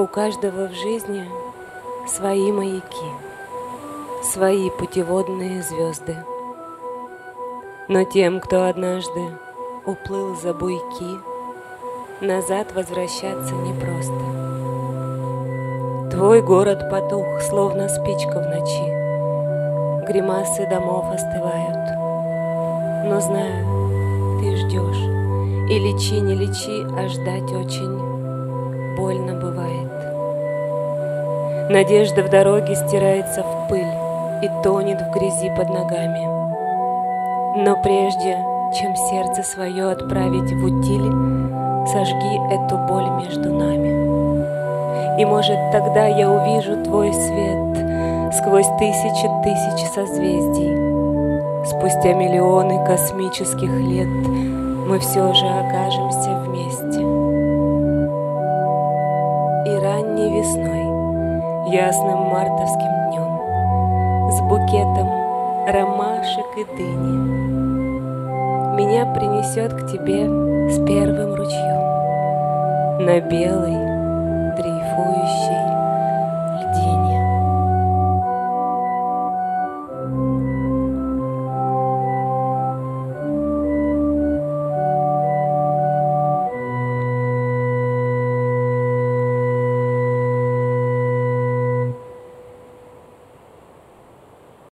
У каждого в жизни свои маяки, свои путеводные звезды. Но тем, кто однажды уплыл за буйки, назад возвращаться непросто. Твой город потух, словно спичка в ночи, гримасы домов остывают. Но знаю, ты ждешь, и лечи, не лечи, а ждать очень больно бывает. Надежда в дороге стирается в пыль и тонет в грязи под ногами. Но прежде, чем сердце свое отправить в утиль, сожги эту боль между нами. И, может, тогда я увижу твой свет сквозь тысячи тысяч созвездий. Спустя миллионы космических лет мы все же окажемся вместе. И ранней весной ясным мартовским днем С букетом ромашек и дыни. Меня принесет к тебе с первым ручьем На белой дрейфующей